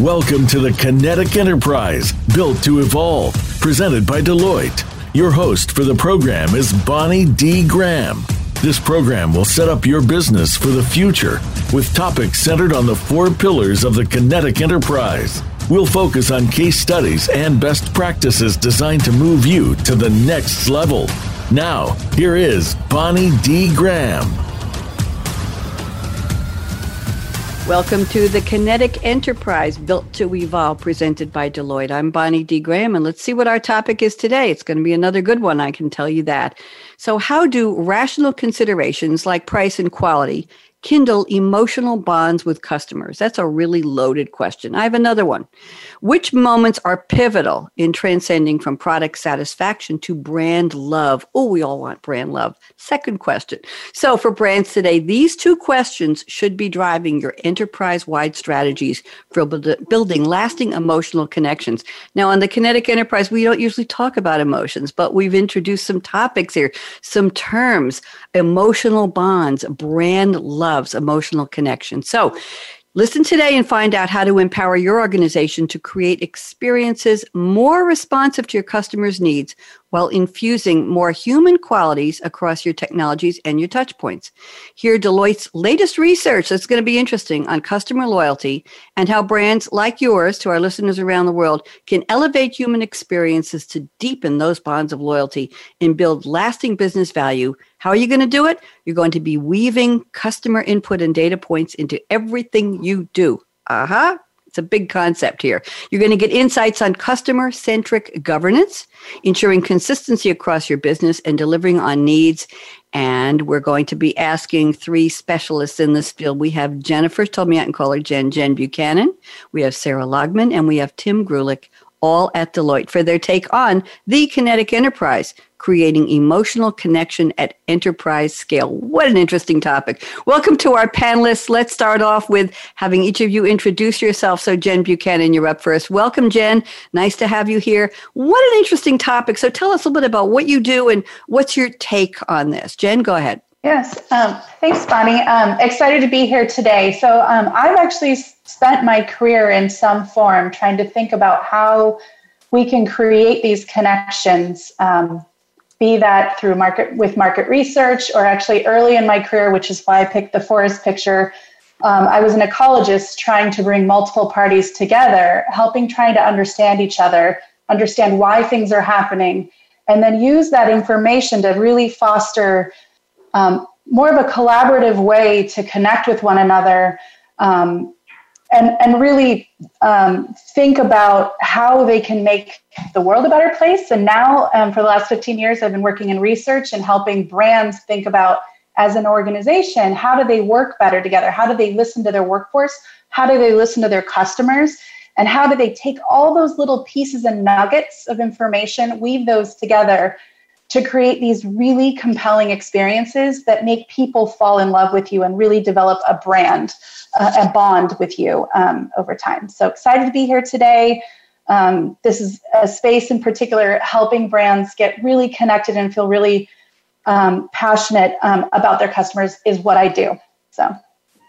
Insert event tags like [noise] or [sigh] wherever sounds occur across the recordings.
Welcome to the Kinetic Enterprise, built to evolve, presented by Deloitte. Your host for the program is Bonnie D. Graham. This program will set up your business for the future with topics centered on the four pillars of the Kinetic Enterprise. We'll focus on case studies and best practices designed to move you to the next level. Now, here is Bonnie D. Graham. Welcome to the Kinetic Enterprise Built to Evolve, presented by Deloitte. I'm Bonnie D. Graham, and let's see what our topic is today. It's going to be another good one, I can tell you that. So, how do rational considerations like price and quality kindle emotional bonds with customers? That's a really loaded question. I have another one. Which moments are pivotal in transcending from product satisfaction to brand love? Oh, we all want brand love. Second question. So, for brands today, these two questions should be driving your enterprise wide strategies for building lasting emotional connections. Now, on the Kinetic Enterprise, we don't usually talk about emotions, but we've introduced some topics here, some terms emotional bonds, brand loves, emotional connection. So, Listen today and find out how to empower your organization to create experiences more responsive to your customers' needs while infusing more human qualities across your technologies and your touch points. Hear Deloitte's latest research that's going to be interesting on customer loyalty and how brands like yours to our listeners around the world can elevate human experiences to deepen those bonds of loyalty and build lasting business value. How are you going to do it? You're going to be weaving customer input and data points into everything you do. Aha. Uh-huh. It's a big concept here. You're going to get insights on customer centric governance, ensuring consistency across your business and delivering on needs. And we're going to be asking three specialists in this field. We have Jennifer, told me I can call her Jen, Jen Buchanan. We have Sarah Logman, and we have Tim Greulich, all at Deloitte for their take on the kinetic enterprise creating emotional connection at enterprise scale. What an interesting topic. Welcome to our panelists. Let's start off with having each of you introduce yourself. So, Jen Buchanan, you're up first. Welcome, Jen. Nice to have you here. What an interesting topic. So, tell us a little bit about what you do and what's your take on this. Jen, go ahead. Yes, um, thanks, Bonnie. Um, excited to be here today. So, um, I've actually spent my career in some form trying to think about how we can create these connections um, be that through market with market research or actually early in my career, which is why I picked the forest picture. Um, I was an ecologist trying to bring multiple parties together, helping trying to understand each other, understand why things are happening, and then use that information to really foster um, more of a collaborative way to connect with one another um, and, and really um, think about how they can make the world a better place. And now, um, for the last 15 years, I've been working in research and helping brands think about, as an organization, how do they work better together? How do they listen to their workforce? How do they listen to their customers? And how do they take all those little pieces and nuggets of information, weave those together to create these really compelling experiences that make people fall in love with you and really develop a brand, uh, a bond with you um, over time. So excited to be here today. Um, this is a space in particular helping brands get really connected and feel really um, passionate um, about their customers is what I do. So.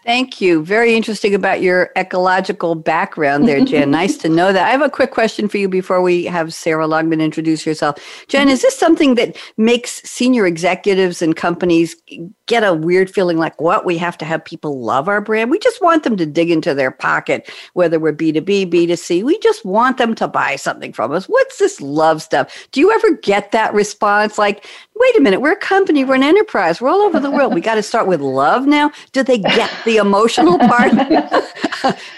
Thank you. Very interesting about your ecological background there, Jen. [laughs] nice to know that. I have a quick question for you before we have Sarah Logman introduce herself. Jen, is this something that makes senior executives and companies get a weird feeling like, what? We have to have people love our brand? We just want them to dig into their pocket, whether we're B2B, B2C. We just want them to buy something from us. What's this love stuff? Do you ever get that response like, wait a minute, we're a company, we're an enterprise, we're all over the world. We got to start with love now. Do they get the emotional [laughs] part?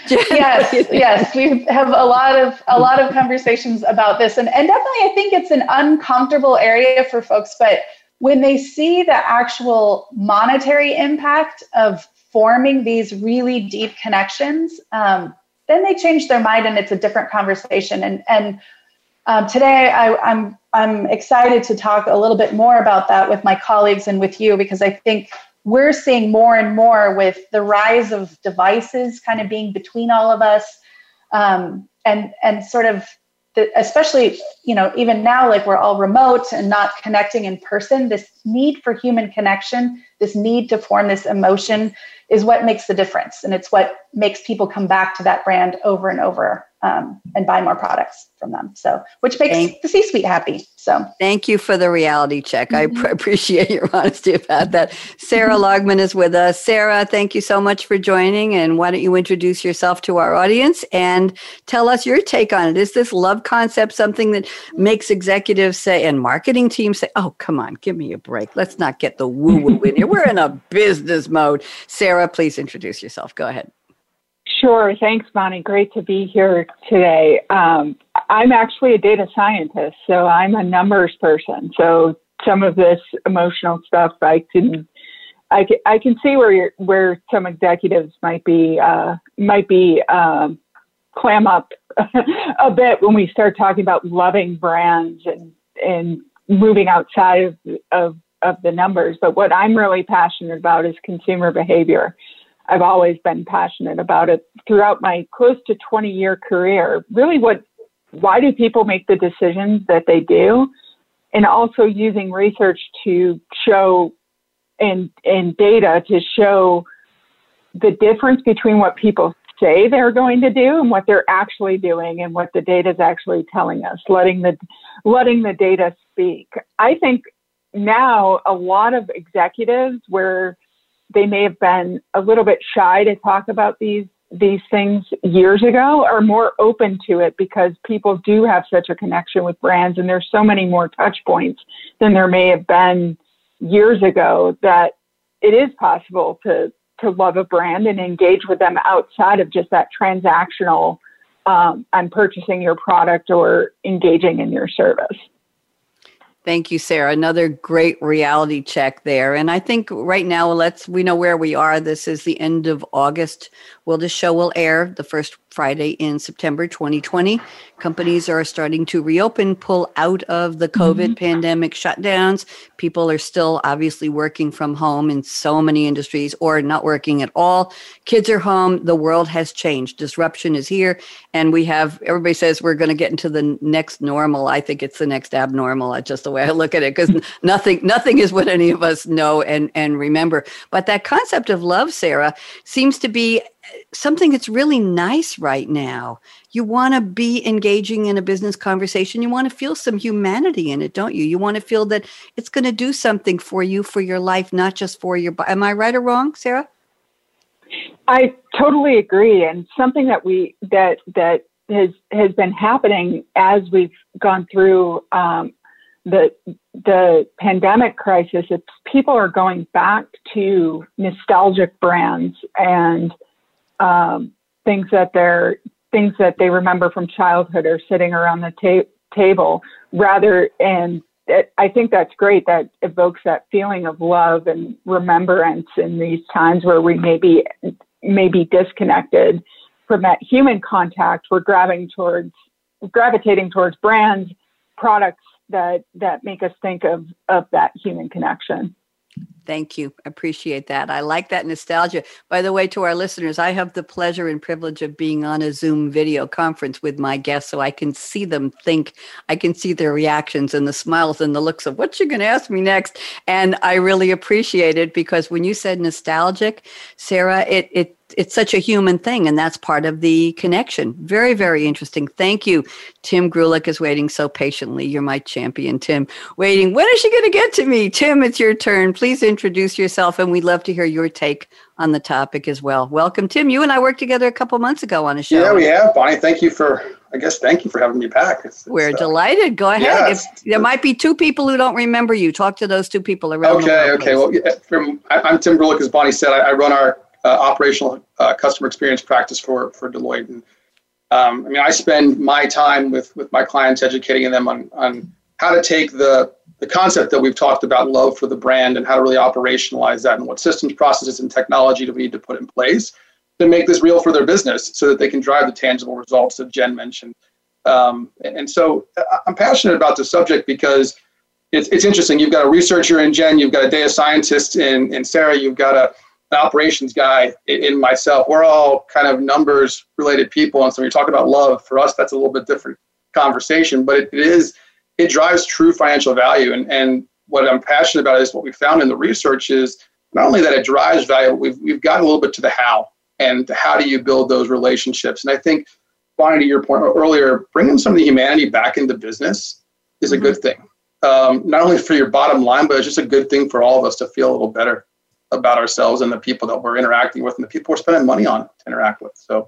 yes, yes, we have a lot of a lot of conversations about this, and and definitely, I think it's an uncomfortable area for folks. But when they see the actual monetary impact of forming these really deep connections, um, then they change their mind, and it's a different conversation. And and um, today, I, I'm I'm excited to talk a little bit more about that with my colleagues and with you because I think we're seeing more and more with the rise of devices kind of being between all of us um, and and sort of that especially you know even now like we're all remote and not connecting in person. This need for human connection this need to form this emotion is what makes the difference. And it's what makes people come back to that brand over and over um, and buy more products from them. So, which makes thank, the C suite happy. So, thank you for the reality check. Mm-hmm. I [laughs] pr- appreciate your honesty about that. Sarah Logman is with us. Sarah, thank you so much for joining. And why don't you introduce yourself to our audience and tell us your take on it? Is this love concept something that makes executives say and marketing teams say, oh, come on, give me a break. Let's not get the woo woo in here. We're in a business mode. Sarah, please introduce yourself. Go ahead. Sure. Thanks, Bonnie. Great to be here today. Um, I'm actually a data scientist, so I'm a numbers person. So some of this emotional stuff, I can, I can, I can see where where some executives might be uh, might be um, clam up [laughs] a bit when we start talking about loving brands and and moving outside of, of of the numbers. But what I'm really passionate about is consumer behavior I've always been passionate about it throughout my close to 20 year career. Really, what, why do people make the decisions that they do? And also using research to show and, and data to show the difference between what people say they're going to do and what they're actually doing and what the data is actually telling us, letting the, letting the data speak. I think now a lot of executives where they may have been a little bit shy to talk about these these things years ago are more open to it because people do have such a connection with brands and there's so many more touch points than there may have been years ago that it is possible to to love a brand and engage with them outside of just that transactional um, I'm purchasing your product or engaging in your service. Thank you, Sarah. Another great reality check there. And I think right now, let's, we know where we are. This is the end of August. Well, this show will air the first Friday in September 2020. Companies are starting to reopen, pull out of the COVID mm-hmm. pandemic shutdowns. People are still obviously working from home in so many industries or not working at all. Kids are home. The world has changed. Disruption is here. And we have, everybody says we're going to get into the next normal. I think it's the next abnormal. That's just way I look at it because nothing, nothing is what any of us know and, and remember. But that concept of love, Sarah, seems to be something that's really nice right now. You want to be engaging in a business conversation. You want to feel some humanity in it, don't you? You want to feel that it's going to do something for you, for your life, not just for your. Am I right or wrong, Sarah? I totally agree, and something that we that that has has been happening as we've gone through um, the the pandemic crisis. It's people are going back to nostalgic brands and um, things that they're things that they remember from childhood are sitting around the ta- table rather and it, I think that's great. That evokes that feeling of love and remembrance in these times where we may be, may disconnected from that human contact. We're grabbing towards, gravitating towards brands, products that that make us think of of that human connection. Thank you. Appreciate that. I like that nostalgia. By the way, to our listeners, I have the pleasure and privilege of being on a Zoom video conference with my guests so I can see them think. I can see their reactions and the smiles and the looks of what you're going to ask me next. And I really appreciate it because when you said nostalgic, Sarah, it, it it's such a human thing, and that's part of the connection. Very, very interesting. Thank you. Tim Greulich is waiting so patiently. You're my champion, Tim. Waiting. When is she going to get to me? Tim, it's your turn. Please introduce yourself, and we'd love to hear your take on the topic as well. Welcome, Tim. You and I worked together a couple months ago on a show. Yeah, we have, Bonnie. Thank you for. I guess thank you for having me back. It's, it's, We're uh, delighted. Go ahead. Yeah, if, there might be two people who don't remember you. Talk to those two people around. Okay. okay. Well, from, I, am Tim Greulich, as Bonnie said. I, I run our operational uh, customer experience practice for for Deloitte. And um, I mean, I spend my time with with my clients educating them on on how to take the the concept that we've talked about, love for the brand, and how to really operationalize that, and what systems, processes, and technology do we need to put in place to make this real for their business, so that they can drive the tangible results that Jen mentioned. Um, and so, uh, I'm passionate about the subject because it's, it's interesting. You've got a researcher in Jen, you've got a data scientist in, in Sarah, you've got a operations guy in myself. We're all kind of numbers related people. And so when you talk about love, for us, that's a little bit different conversation, but it, it is it drives true financial value. And and what I'm passionate about is what we found in the research is not only that it drives value, we've we've gotten a little bit to the how and how do you build those relationships. And I think, Bonnie, to your point earlier, bringing some of the humanity back into business is a good thing. Um, not only for your bottom line, but it's just a good thing for all of us to feel a little better about ourselves and the people that we're interacting with and the people we're spending money on to interact with. So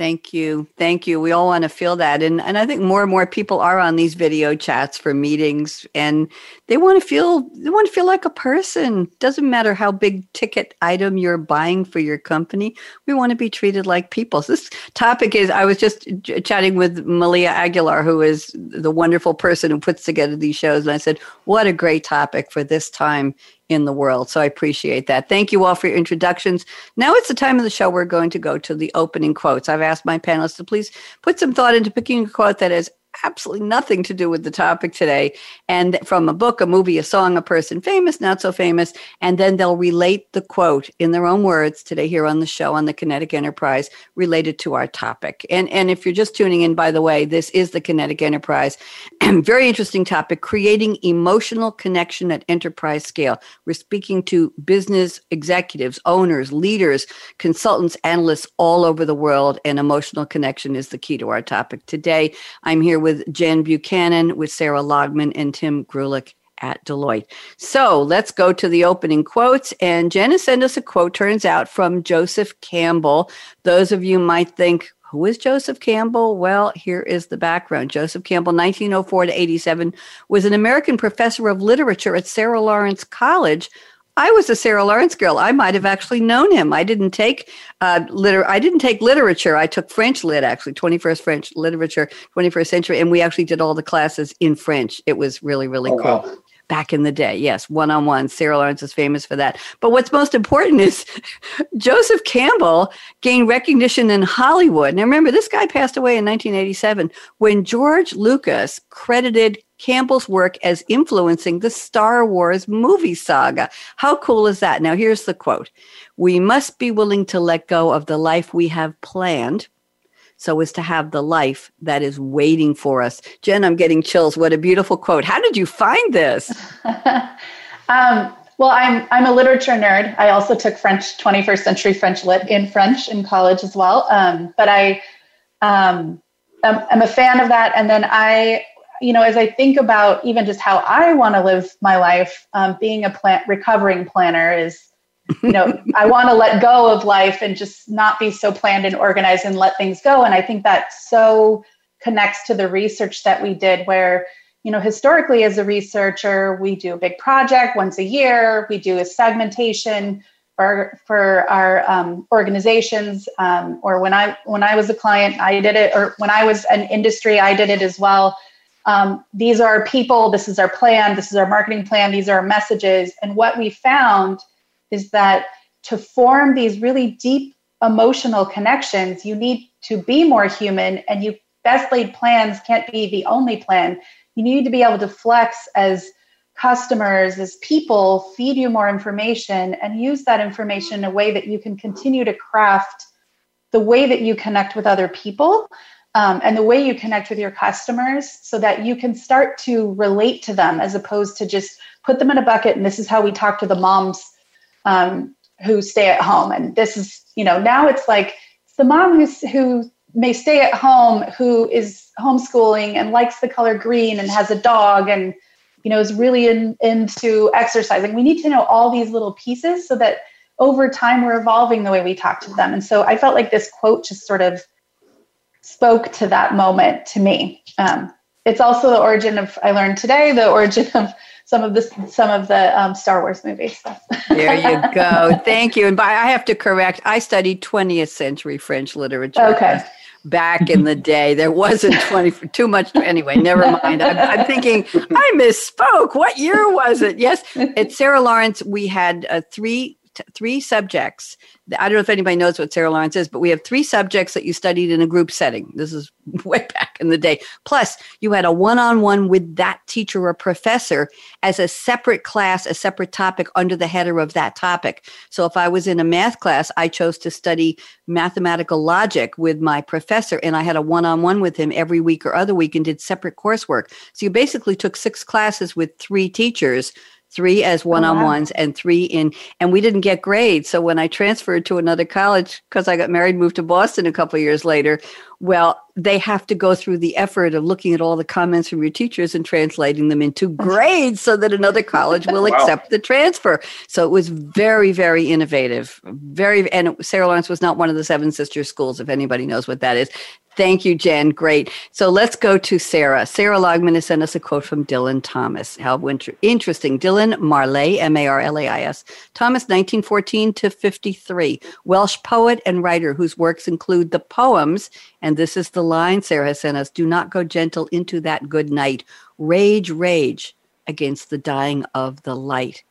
Thank you. Thank you. We all want to feel that. And and I think more and more people are on these video chats for meetings and they want to feel they want to feel like a person. Doesn't matter how big ticket item you're buying for your company. We want to be treated like people. So this topic is I was just chatting with Malia Aguilar who is the wonderful person who puts together these shows and I said, "What a great topic for this time in the world. So I appreciate that. Thank you all for your introductions. Now it's the time of the show we're going to go to the opening quotes. I've asked my panelists to please put some thought into picking a quote that is absolutely nothing to do with the topic today. And from a book, a movie, a song, a person, famous, not so famous. And then they'll relate the quote in their own words today here on the show on the Kinetic Enterprise related to our topic. And, and if you're just tuning in, by the way, this is the Kinetic Enterprise. [clears throat] Very interesting topic creating emotional connection at enterprise scale. We're speaking to business executives, owners, leaders, consultants, analysts all over the world. And emotional connection is the key to our topic today. I'm here with Jen Buchanan, with Sarah Logman, and Tim Greulich at Deloitte. So let's go to the opening quotes. And Jen has sent us a quote, turns out, from Joseph Campbell. Those of you might think, who is Joseph Campbell? Well, here is the background. Joseph Campbell, 1904 to 87, was an American professor of literature at Sarah Lawrence College I was a Sarah Lawrence girl. I might have actually known him. I didn't take uh, liter- I didn't take literature. I took French lit actually, 21st French literature, 21st century, and we actually did all the classes in French. It was really really oh, cool. Wow. Back in the day, yes, one on one. Sarah Lawrence is famous for that. But what's most important is [laughs] Joseph Campbell gained recognition in Hollywood. Now, remember, this guy passed away in 1987 when George Lucas credited Campbell's work as influencing the Star Wars movie saga. How cool is that? Now, here's the quote We must be willing to let go of the life we have planned so as to have the life that is waiting for us. Jen, I'm getting chills. What a beautiful quote. How did you find this? [laughs] um, well, I'm, I'm a literature nerd. I also took French, 21st century French lit in French in college as well. Um, but I, um, I'm, I'm a fan of that. And then I you know, as I think about even just how I want to live my life, um, being a plant recovering planner is, you know, [laughs] I want to let go of life and just not be so planned and organized and let things go. And I think that so connects to the research that we did, where you know, historically as a researcher, we do a big project once a year. We do a segmentation for for our um, organizations. Um, or when I when I was a client, I did it. Or when I was an industry, I did it as well um, these are people, this is our plan, this is our marketing plan, these are our messages. And what we found is that to form these really deep emotional connections, you need to be more human, and you best laid plans can't be the only plan. You need to be able to flex as customers, as people, feed you more information and use that information in a way that you can continue to craft the way that you connect with other people um, and the way you connect with your customers so that you can start to relate to them as opposed to just put them in a bucket and this is how we talk to the moms um, who stay at home. And this is you know now it's like it's the mom who's who may stay at home who is homeschooling and likes the color green and has a dog and you know is really in, into exercising. We need to know all these little pieces so that over time we're evolving the way we talk to them. And so i felt like this quote just sort of spoke to that moment to me. Um, it's also the origin of I learned today the origin of some of the some of the um, Star Wars movies. there you [laughs] go. Thank you. And by I have to correct, I studied 20th century French literature. Okay. Back in the day, there wasn't 20 too much. Anyway, never mind. I'm, I'm, thinking I misspoke. What year was it? Yes, at Sarah Lawrence, we had uh, three t- three subjects. I don't know if anybody knows what Sarah Lawrence is, but we have three subjects that you studied in a group setting. This is [laughs] way back in the day. Plus, you had a one-on-one with that teacher or professor as a separate class, a separate topic under the header of that topic. So if I was in a math class, I chose to study mathematical logic with my professor, and I had a one-on-one with him every week or other week and did separate coursework. So you basically took six classes with three teachers three as one-on-ones oh, wow. and three in and we didn't get grades so when i transferred to another college because i got married moved to boston a couple years later well they have to go through the effort of looking at all the comments from your teachers and translating them into grades so that another college will [laughs] wow. accept the transfer so it was very very innovative very and sarah lawrence was not one of the seven sisters schools if anybody knows what that is Thank you, Jen. Great. So let's go to Sarah. Sarah Logman has sent us a quote from Dylan Thomas. How interesting. Dylan Marlais, M A R L A I S. Thomas, 1914 to 53. Welsh poet and writer whose works include the poems, and this is the line Sarah has sent us Do not go gentle into that good night. Rage, rage against the dying of the light.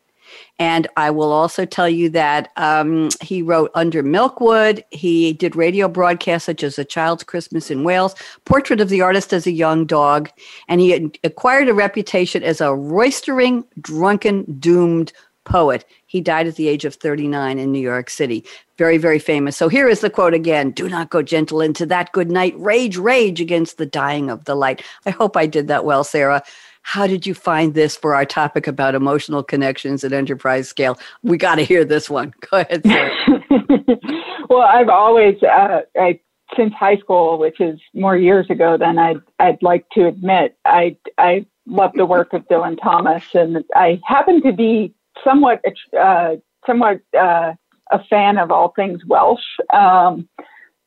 And I will also tell you that um, he wrote Under Milkwood. He did radio broadcasts such as A Child's Christmas in Wales, Portrait of the Artist as a Young Dog. And he acquired a reputation as a roistering, drunken, doomed poet. He died at the age of 39 in New York City. Very, very famous. So here is the quote again Do not go gentle into that good night. Rage, rage against the dying of the light. I hope I did that well, Sarah. How did you find this for our topic about emotional connections at enterprise scale? We got to hear this one. [laughs] Go ahead. [laughs] well, I've always, uh, I, since high school, which is more years ago than I'd, I'd like to admit, I, I love the work of Dylan Thomas, and I happen to be somewhat, uh, somewhat uh, a fan of all things Welsh. Um,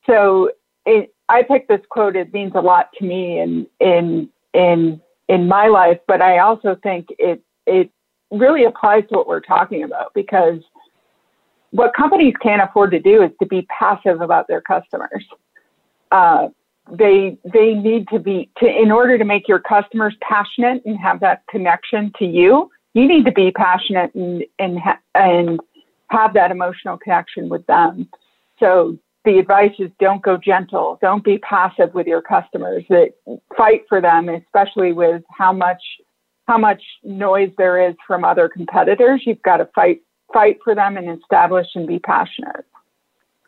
so it, I picked this quote. It means a lot to me in in in in my life, but I also think it it really applies to what we're talking about because what companies can't afford to do is to be passive about their customers. Uh, they they need to be to in order to make your customers passionate and have that connection to you. You need to be passionate and and and have that emotional connection with them. So the advice is don't go gentle. Don't be passive with your customers. That fight for them, especially with how much how much noise there is from other competitors. You've got to fight fight for them and establish and be passionate.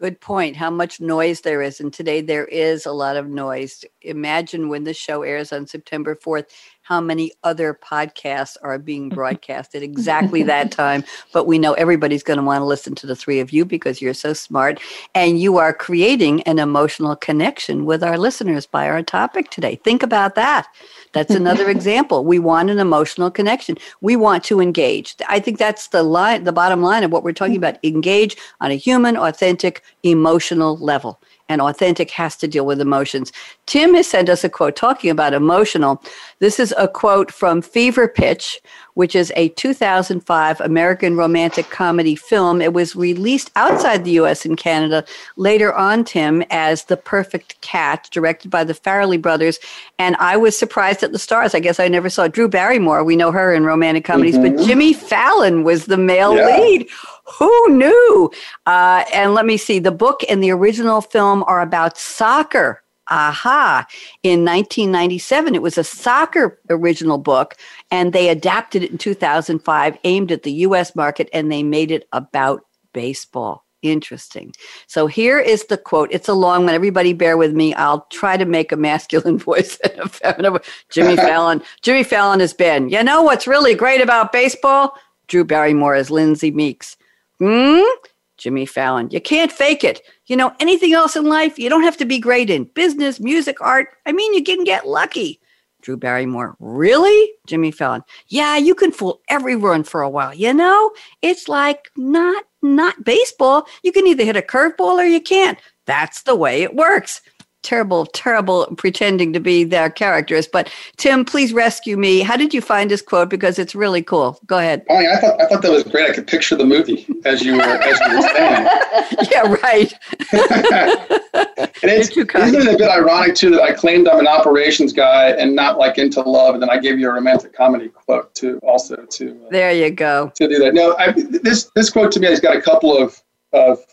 Good point. How much noise there is. And today there is a lot of noise. Imagine when this show airs on September 4th, how many other podcasts are being [laughs] broadcast at exactly that time. But we know everybody's going to want to listen to the three of you because you're so smart. And you are creating an emotional connection with our listeners by our topic today. Think about that. That's another [laughs] example. We want an emotional connection. We want to engage. I think that's the line, the bottom line of what we're talking mm-hmm. about. Engage on a human, authentic, emotional level and authentic has to deal with emotions. Tim has sent us a quote talking about emotional. This is a quote from Fever Pitch, which is a 2005 American romantic comedy film. It was released outside the US and Canada later on, Tim, as The Perfect Catch, directed by the Farrelly brothers. And I was surprised at the stars. I guess I never saw Drew Barrymore. We know her in romantic comedies, mm-hmm. but Jimmy Fallon was the male yeah. lead. Who knew? Uh, and let me see, the book and the original film are about soccer. Aha. In 1997, it was a soccer original book, and they adapted it in 2005, aimed at the US market, and they made it about baseball. Interesting. So here is the quote. It's a long one. Everybody bear with me. I'll try to make a masculine [laughs] voice and a feminine voice. Jimmy [laughs] Fallon. Jimmy Fallon has been. You know what's really great about baseball? Drew Barrymore as Lindsay Meeks. Hmm? Jimmy Fallon. You can't fake it. You know, anything else in life, you don't have to be great in business, music, art. I mean, you can get lucky. Drew Barrymore. Really? Jimmy Fallon. Yeah, you can fool everyone for a while. You know, it's like not not baseball. You can either hit a curveball or you can't. That's the way it works. Terrible, terrible pretending to be their characters. But Tim, please rescue me. How did you find this quote? Because it's really cool. Go ahead. Oh, I thought I thought that was great. I could picture the movie as you were as you were saying. [laughs] yeah, right. [laughs] and it's, isn't it a bit ironic too that I claimed I'm an operations guy and not like into love, and then I gave you a romantic comedy quote too, also to. Uh, there you go. To do that. No, I, this this quote to me has got a couple of of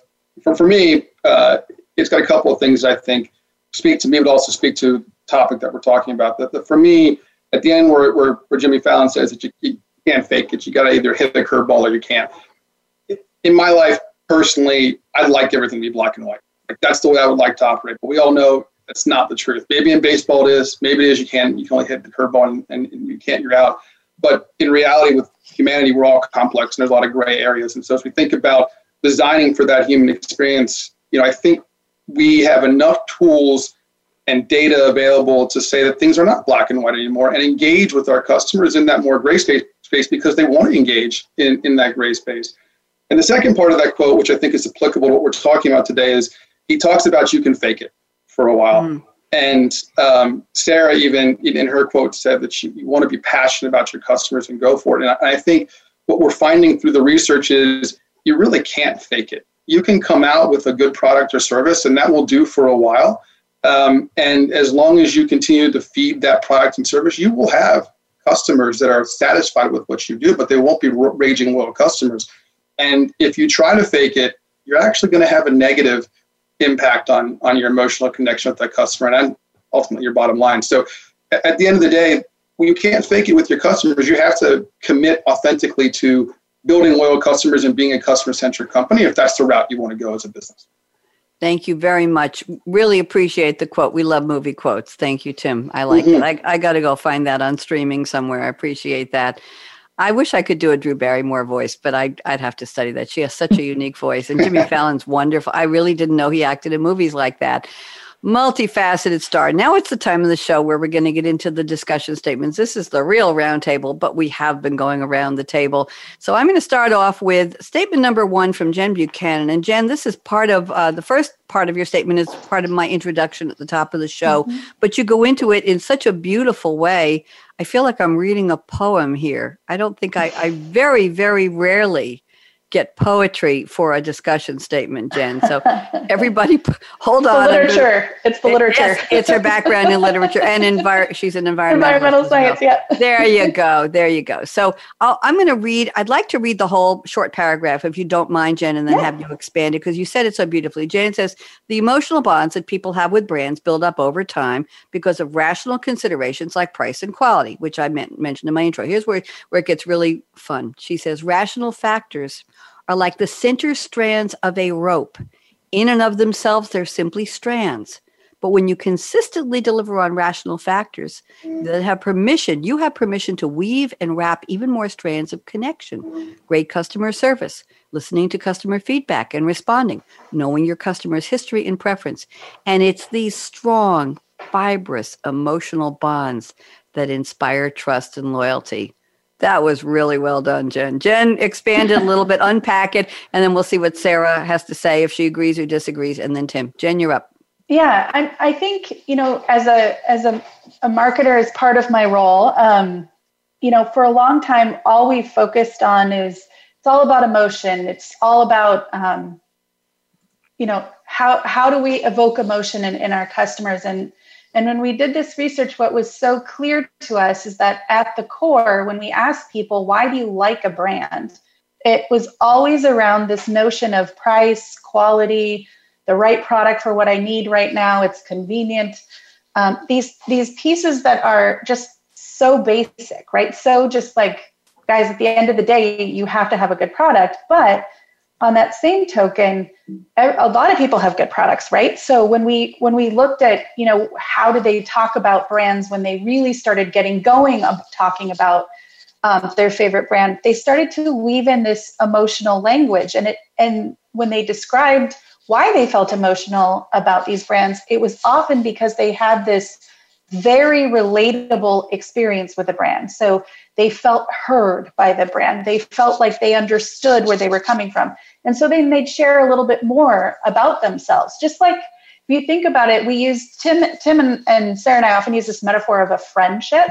for for me. Uh, it's got a couple of things I think speak to me, but also speak to topic that we're talking about. That, that for me, at the end, where, where, where Jimmy Fallon says that you, you can't fake it, you got to either hit the curveball or you can't. In my life, personally, I'd like everything to be black and white. Like that's the way I would like to operate. But we all know that's not the truth. Maybe in baseball it is. Maybe it is. You can you can only hit the curveball and, and, and you can't. You're out. But in reality, with humanity, we're all complex and there's a lot of gray areas. And so as we think about designing for that human experience, you know, I think we have enough tools and data available to say that things are not black and white anymore and engage with our customers in that more gray space, space because they want to engage in, in that gray space. And the second part of that quote, which I think is applicable to what we're talking about today, is he talks about you can fake it for a while. Mm. And um, Sarah, even in her quote, said that she, you want to be passionate about your customers and go for it. And I, I think what we're finding through the research is you really can't fake it you can come out with a good product or service, and that will do for a while. Um, and as long as you continue to feed that product and service, you will have customers that are satisfied with what you do, but they won't be raging loyal customers. And if you try to fake it, you're actually going to have a negative impact on on your emotional connection with that customer and ultimately your bottom line. So at the end of the day, you can't fake it with your customers, you have to commit authentically to building loyal customers and being a customer centric company if that's the route you want to go as a business. Thank you very much. Really appreciate the quote. We love movie quotes. Thank you, Tim. I like mm-hmm. it. I, I got to go find that on streaming somewhere. I appreciate that. I wish I could do a Drew Barrymore voice, but I, would have to study that. She has such a [laughs] unique voice. And Jimmy Fallon's wonderful. I really didn't know he acted in movies like that multifaceted star. Now it's the time of the show where we're going to get into the discussion statements. This is the real roundtable, but we have been going around the table. So I'm going to start off with statement number one from Jen Buchanan. And Jen, this is part of uh, the first part of your statement is part of my introduction at the top of the show, mm-hmm. but you go into it in such a beautiful way. I feel like I'm reading a poem here. I don't think I, I very, very rarely get poetry for a discussion statement, Jen. So [laughs] everybody, hold on. The literature. It's the literature. Yes, it's her background in literature and envir- she's an environmental environmental science. Well. Yeah. there you [laughs] go. There you go. So i am going to read. I'd like to read the whole short paragraph, if you don't mind, Jen, and then yeah. have you expand it because you said it so beautifully. Jen says the emotional bonds that people have with brands build up over time because of rational considerations like price and quality, which I meant, mentioned in my intro. Here's where where it gets really fun. She says rational factors are like the center strands of a rope. In and of themselves, they're simply strands. But when you consistently deliver on rational factors that have permission, you have permission to weave and wrap even more strands of connection. Great customer service, listening to customer feedback and responding, knowing your customer's history and preference. And it's these strong, fibrous emotional bonds that inspire trust and loyalty. That was really well done, Jen. Jen expanded a little bit, [laughs] unpack it, and then we'll see what Sarah has to say if she agrees or disagrees. And then Tim, Jen, you're up. Yeah, I, I think you know, as a as a, a marketer, as part of my role, um, you know, for a long time, all we've focused on is it's all about emotion. It's all about um, you know how how do we evoke emotion in, in our customers and and when we did this research, what was so clear to us is that at the core, when we asked people, why do you like a brand? It was always around this notion of price, quality, the right product for what I need right now. It's convenient. Um, these these pieces that are just so basic, right? So just like guys, at the end of the day, you have to have a good product, but on that same token a lot of people have good products right? So when we when we looked at you know how do they talk about brands when they really started getting going of talking about um, their favorite brand they started to weave in this emotional language. And it and when they described why they felt emotional about these brands it was often because they had this very relatable experience with a brand so they felt heard by the brand they felt like they understood where they were coming from and so then they'd share a little bit more about themselves, just like if you think about it, we use Tim, Tim and, and Sarah and I often use this metaphor of a friendship.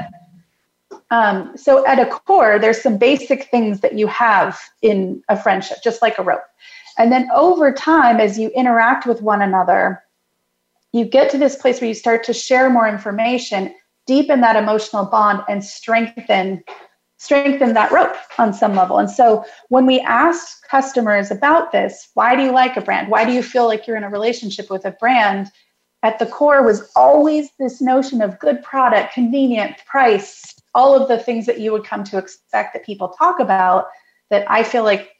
Um, so at a core, there's some basic things that you have in a friendship, just like a rope. And then over time, as you interact with one another, you get to this place where you start to share more information, deepen that emotional bond, and strengthen strengthen that rope on some level. And so when we ask customers about this, why do you like a brand? Why do you feel like you're in a relationship with a brand? At the core was always this notion of good product, convenient, price, all of the things that you would come to expect that people talk about that I feel like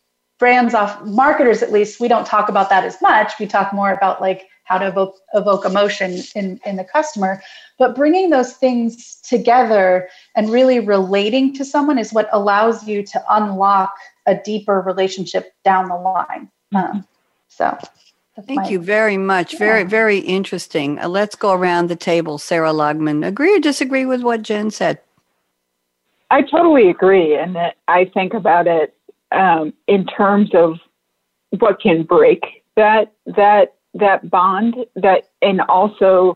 brands off marketers at least we don't talk about that as much we talk more about like how to evoke, evoke emotion in, in the customer but bringing those things together and really relating to someone is what allows you to unlock a deeper relationship down the line um, so Thank my, you very much. Yeah. Very, very interesting. Uh, let's go around the table. Sarah Logman, agree or disagree with what Jen said? I totally agree. And I think about it um, in terms of what can break that that that bond that and also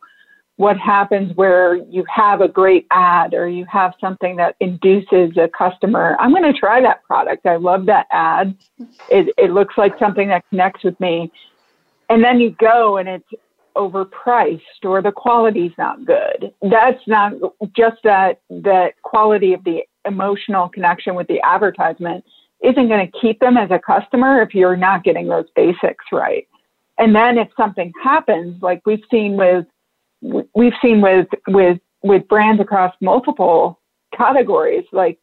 what happens where you have a great ad or you have something that induces a customer. I'm going to try that product. I love that ad. It, it looks like something that connects with me. And then you go and it's overpriced or the quality's not good. That's not just that that quality of the emotional connection with the advertisement isn't going to keep them as a customer if you're not getting those basics right. And then if something happens, like we've seen with we've seen with with with brands across multiple categories, like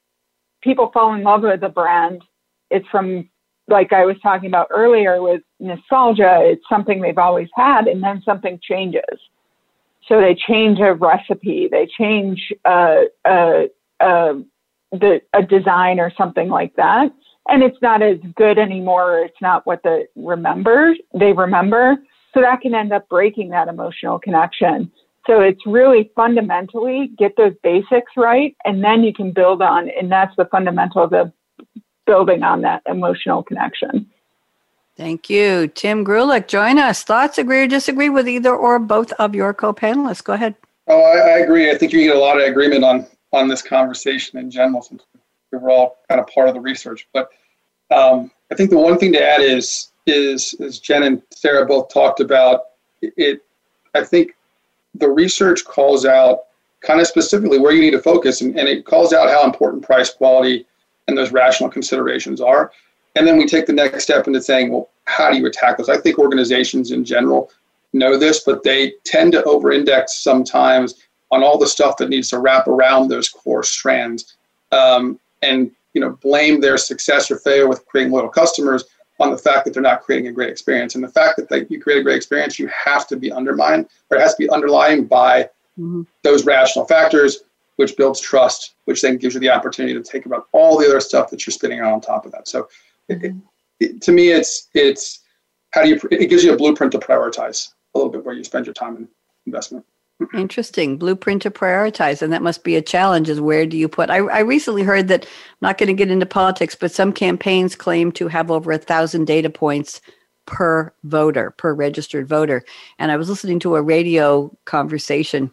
people fall in love with a brand. It's from like I was talking about earlier with nostalgia. It's something they've always had, and then something changes. So they change a recipe, they change uh, uh, uh, the a design or something like that and it's not as good anymore it's not what the remember they remember so that can end up breaking that emotional connection so it's really fundamentally get those basics right and then you can build on and that's the fundamental of building on that emotional connection Thank you. Tim Greulich, join us. Thoughts, agree or disagree with either or both of your co-panelists? Go ahead. Oh, I, I agree. I think you get a lot of agreement on on this conversation in general since we were all kind of part of the research. But um, I think the one thing to add is is as Jen and Sarah both talked about it. I think the research calls out kind of specifically where you need to focus, and, and it calls out how important price, quality, and those rational considerations are. And then we take the next step into saying, well, how do you attack those? I think organizations in general know this, but they tend to over-index sometimes on all the stuff that needs to wrap around those core strands. Um, and you know blame their success or failure with creating loyal customers on the fact that they're not creating a great experience. And the fact that they, you create a great experience, you have to be undermined, or it has to be underlying by mm-hmm. those rational factors, which builds trust, which then gives you the opportunity to take about all the other stuff that you're spinning out on top of that. So, mm-hmm. it, it, to me, it's it's how do you it gives you a blueprint to prioritize a little bit where you spend your time and investment. Interesting. Blueprint to prioritize. And that must be a challenge is where do you put? I, I recently heard that, I'm not going to get into politics, but some campaigns claim to have over a thousand data points per voter, per registered voter. And I was listening to a radio conversation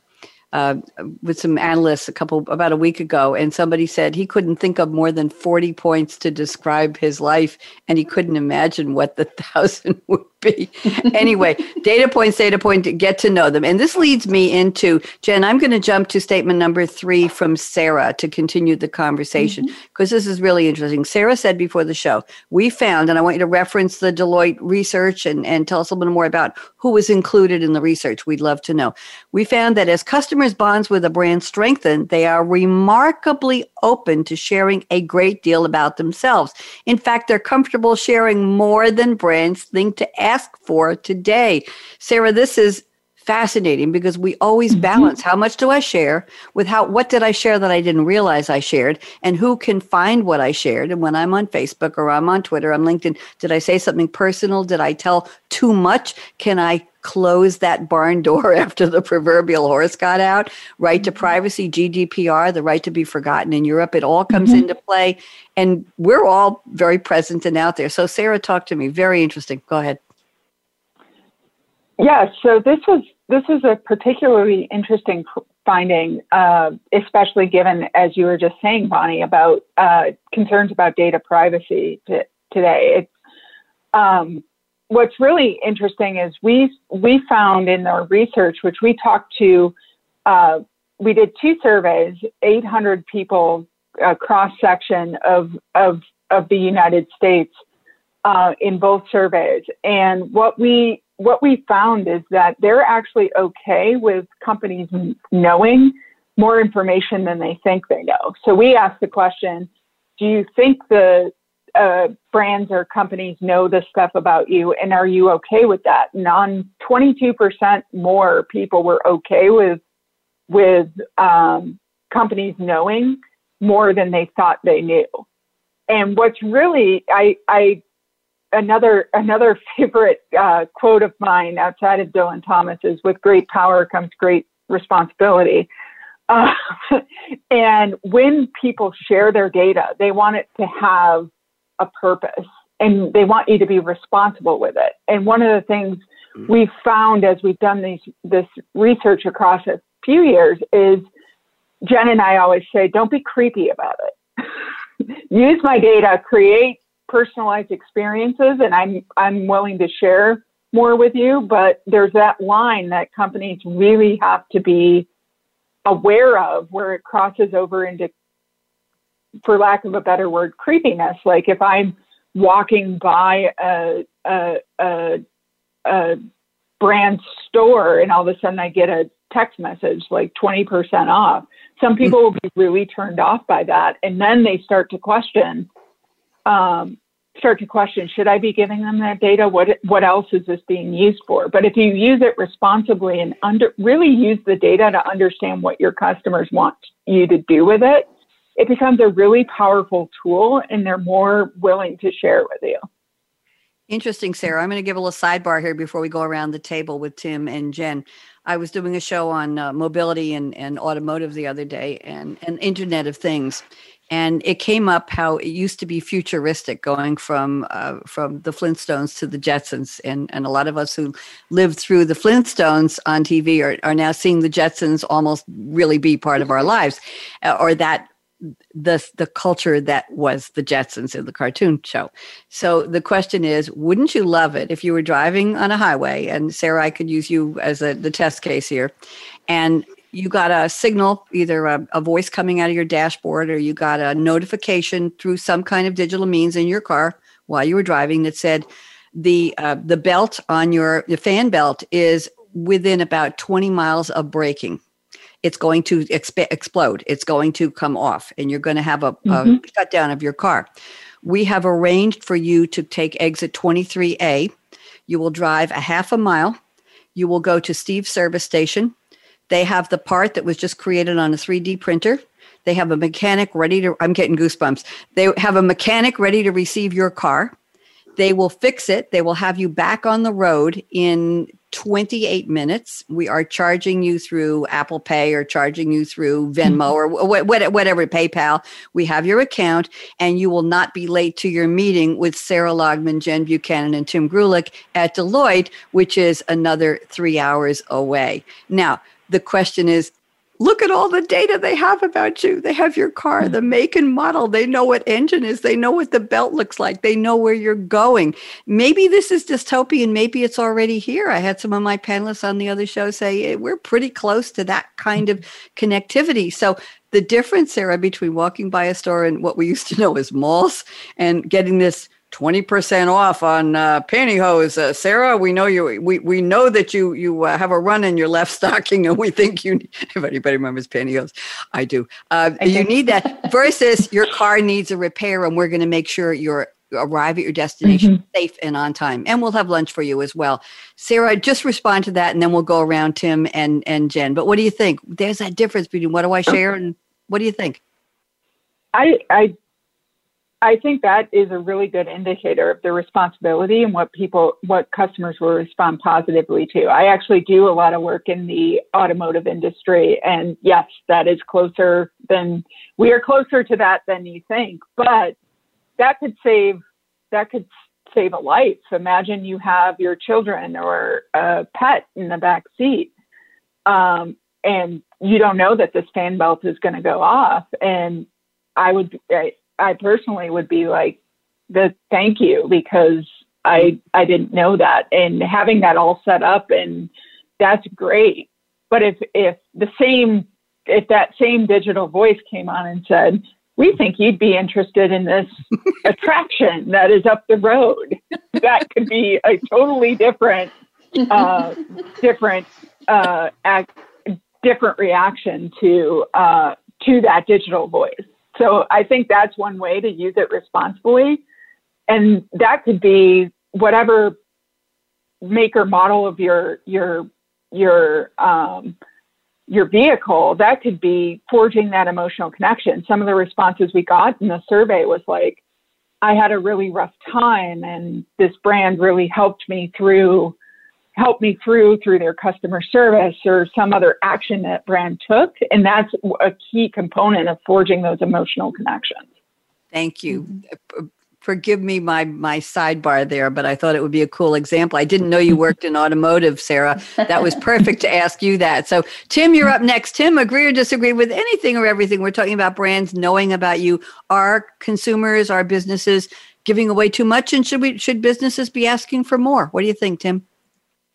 uh, with some analysts a couple about a week ago, and somebody said he couldn't think of more than 40 points to describe his life, and he couldn't imagine what the [laughs] thousand would be. anyway, [laughs] data points, data point, get to know them. And this leads me into Jen, I'm going to jump to statement number three from Sarah to continue the conversation because mm-hmm. this is really interesting. Sarah said before the show, we found, and I want you to reference the Deloitte research and, and tell us a little bit more about who was included in the research. We'd love to know. We found that as customers' bonds with a brand strengthen, they are remarkably open to sharing a great deal about themselves. In fact, they're comfortable sharing more than brands think to ask for today. Sarah, this is fascinating because we always mm-hmm. balance how much do I share with how what did I share that I didn't realize I shared and who can find what I shared. And when I'm on Facebook or I'm on Twitter I'm LinkedIn did I say something personal? Did I tell too much? Can I close that barn [laughs] door after the proverbial horse got out? Right to mm-hmm. privacy GDPR the right to be forgotten in Europe. It all comes mm-hmm. into play. And we're all very present and out there. So Sarah talk to me. Very interesting. Go ahead. Yeah, so this was this is a particularly interesting finding, uh, especially given, as you were just saying, Bonnie, about uh, concerns about data privacy t- today. Um, what's really interesting is we we found in our research, which we talked to, uh, we did two surveys, 800 people uh, cross section of of of the United States uh, in both surveys, and what we what we found is that they're actually okay with companies knowing more information than they think they know. So we asked the question, do you think the uh, brands or companies know this stuff about you and are you okay with that? Non 22% more people were okay with with um, companies knowing more than they thought they knew. And what's really I I another another [laughs] favorite uh, quote of mine outside of Dylan Thomas is "With great power comes great responsibility." [laughs] Uh, and when people share their data, they want it to have a purpose, and they want you to be responsible with it. And one of the things mm-hmm. we've found as we've done these this research across a few years is Jen and I always say, "Don't be creepy about it." [laughs] Use my data, create personalized experiences and I'm I'm willing to share more with you, but there's that line that companies really have to be aware of where it crosses over into for lack of a better word, creepiness. Like if I'm walking by a a, a, a brand store and all of a sudden I get a text message like 20% off. Some people mm. will be really turned off by that. And then they start to question um, start to question should I be giving them that data? What what else is this being used for? But if you use it responsibly and under really use the data to understand what your customers want you to do with it, it becomes a really powerful tool, and they're more willing to share with you. Interesting, Sarah. I'm going to give a little sidebar here before we go around the table with Tim and Jen. I was doing a show on uh, mobility and, and automotive the other day and, and Internet of Things and it came up how it used to be futuristic going from uh, from the flintstones to the jetsons. And and a lot of us who lived through the flintstones on tv are, are now seeing the jetsons almost really be part of our lives uh, or that the the culture that was the Jetsons in the cartoon show. So the question is, wouldn't you love it if you were driving on a highway? And Sarah, I could use you as a, the test case here, and you got a signal, either a, a, voice coming out of your dashboard or you got a notification through some kind of digital means in your car while you were driving that said the uh, the belt on your the fan belt is within about 20 miles of braking. It's going to exp- explode. It's going to come off, and you're going to have a, mm-hmm. a shutdown of your car. We have arranged for you to take exit 23A. You will drive a half a mile. You will go to Steve's service station they have the part that was just created on a 3D printer. They have a mechanic ready to, I'm getting goosebumps. They have a mechanic ready to receive your car. They will fix it. They will have you back on the road in 28 minutes. We are charging you through Apple Pay or charging you through Venmo mm-hmm. or whatever, PayPal. We have your account and you will not be late to your meeting with Sarah Logman, Jen Buchanan, and Tim Greulich at Deloitte, which is another three hours away. Now, the question is look at all the data they have about you. They have your car, the hmm. make and model. They know what engine is. They know what the belt looks like. They know where you're going. Maybe this is dystopian. Maybe it's already here. I had some of my panelists on the other show say hey, we're pretty close to that kind of connectivity. So the difference, Sarah, between walking by a store and what we used to know as malls and getting this 20% off on uh, pantyhose. Uh, Sarah, we know you, we, we know that you, you uh, have a run in your left [laughs] stocking and we think you, [laughs] if anybody remembers pantyhose, I do. Uh, you need that [laughs] versus your car needs a repair and we're going to make sure you're arrive at your destination mm-hmm. safe and on time. And we'll have lunch for you as well. Sarah, just respond to that and then we'll go around Tim and, and Jen. But what do you think? There's that difference between what do I share and what do you think? I, I I think that is a really good indicator of the responsibility and what people, what customers will respond positively to. I actually do a lot of work in the automotive industry, and yes, that is closer than we are closer to that than you think. But that could save that could save a life. Imagine you have your children or a pet in the back seat, um, and you don't know that this fan belt is going to go off. And I would, I, I personally would be like, the thank you because I I didn't know that, and having that all set up and that's great. But if if the same if that same digital voice came on and said, we think you'd be interested in this [laughs] attraction that is up the road. That could be a totally different, uh, different, uh, act, different reaction to uh, to that digital voice. So I think that's one way to use it responsibly, and that could be whatever make or model of your your your um, your vehicle, that could be forging that emotional connection. Some of the responses we got in the survey was like, I had a really rough time and this brand really helped me through helped me through through their customer service or some other action that brand took and that's a key component of forging those emotional connections. Thank you. Forgive me my my sidebar there, but I thought it would be a cool example. I didn't know you worked in automotive, Sarah. That was perfect to ask you that. So, Tim, you're up next. Tim, agree or disagree with anything or everything we're talking about brands knowing about you? our consumers, our businesses giving away too much, and should we should businesses be asking for more? What do you think, Tim?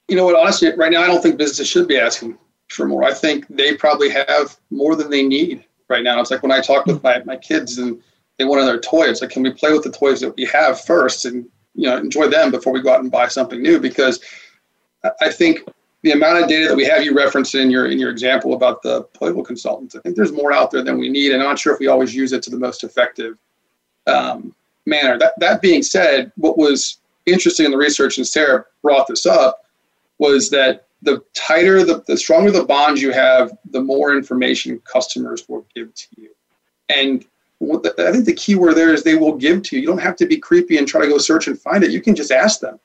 You know what? Honestly, right now, I don't think businesses should be asking for more. I think they probably have more than they need right now. It's like when I talk with my, my kids and they want their toys. Like, can we play with the toys that we have first and you know enjoy them before we go out and buy something new? Because I think the amount of data that we have, you referenced in your in your example about the playable consultants. I think there's more out there than we need, and I'm not sure if we always use it to the most effective um, manner. That that being said, what was interesting in the research, and Sarah brought this up, was that the tighter, the, the stronger the bonds you have, the more information customers will give to you. And I think the key word there is they will give to you. You don't have to be creepy and try to go search and find it. You can just ask them.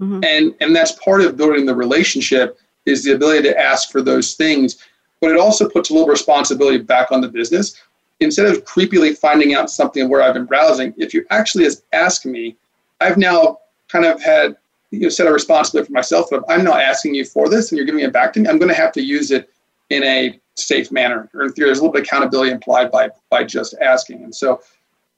Mm-hmm. And and that's part of building the relationship is the ability to ask for those things. But it also puts a little responsibility back on the business. Instead of creepily finding out something where I've been browsing, if you actually just ask me, I've now kind of had you know set a responsibility for myself. But I'm not asking you for this and you're giving it back to me, I'm going to have to use it in a safe manner. Or in theory, there's a little bit of accountability implied by by just asking. And so,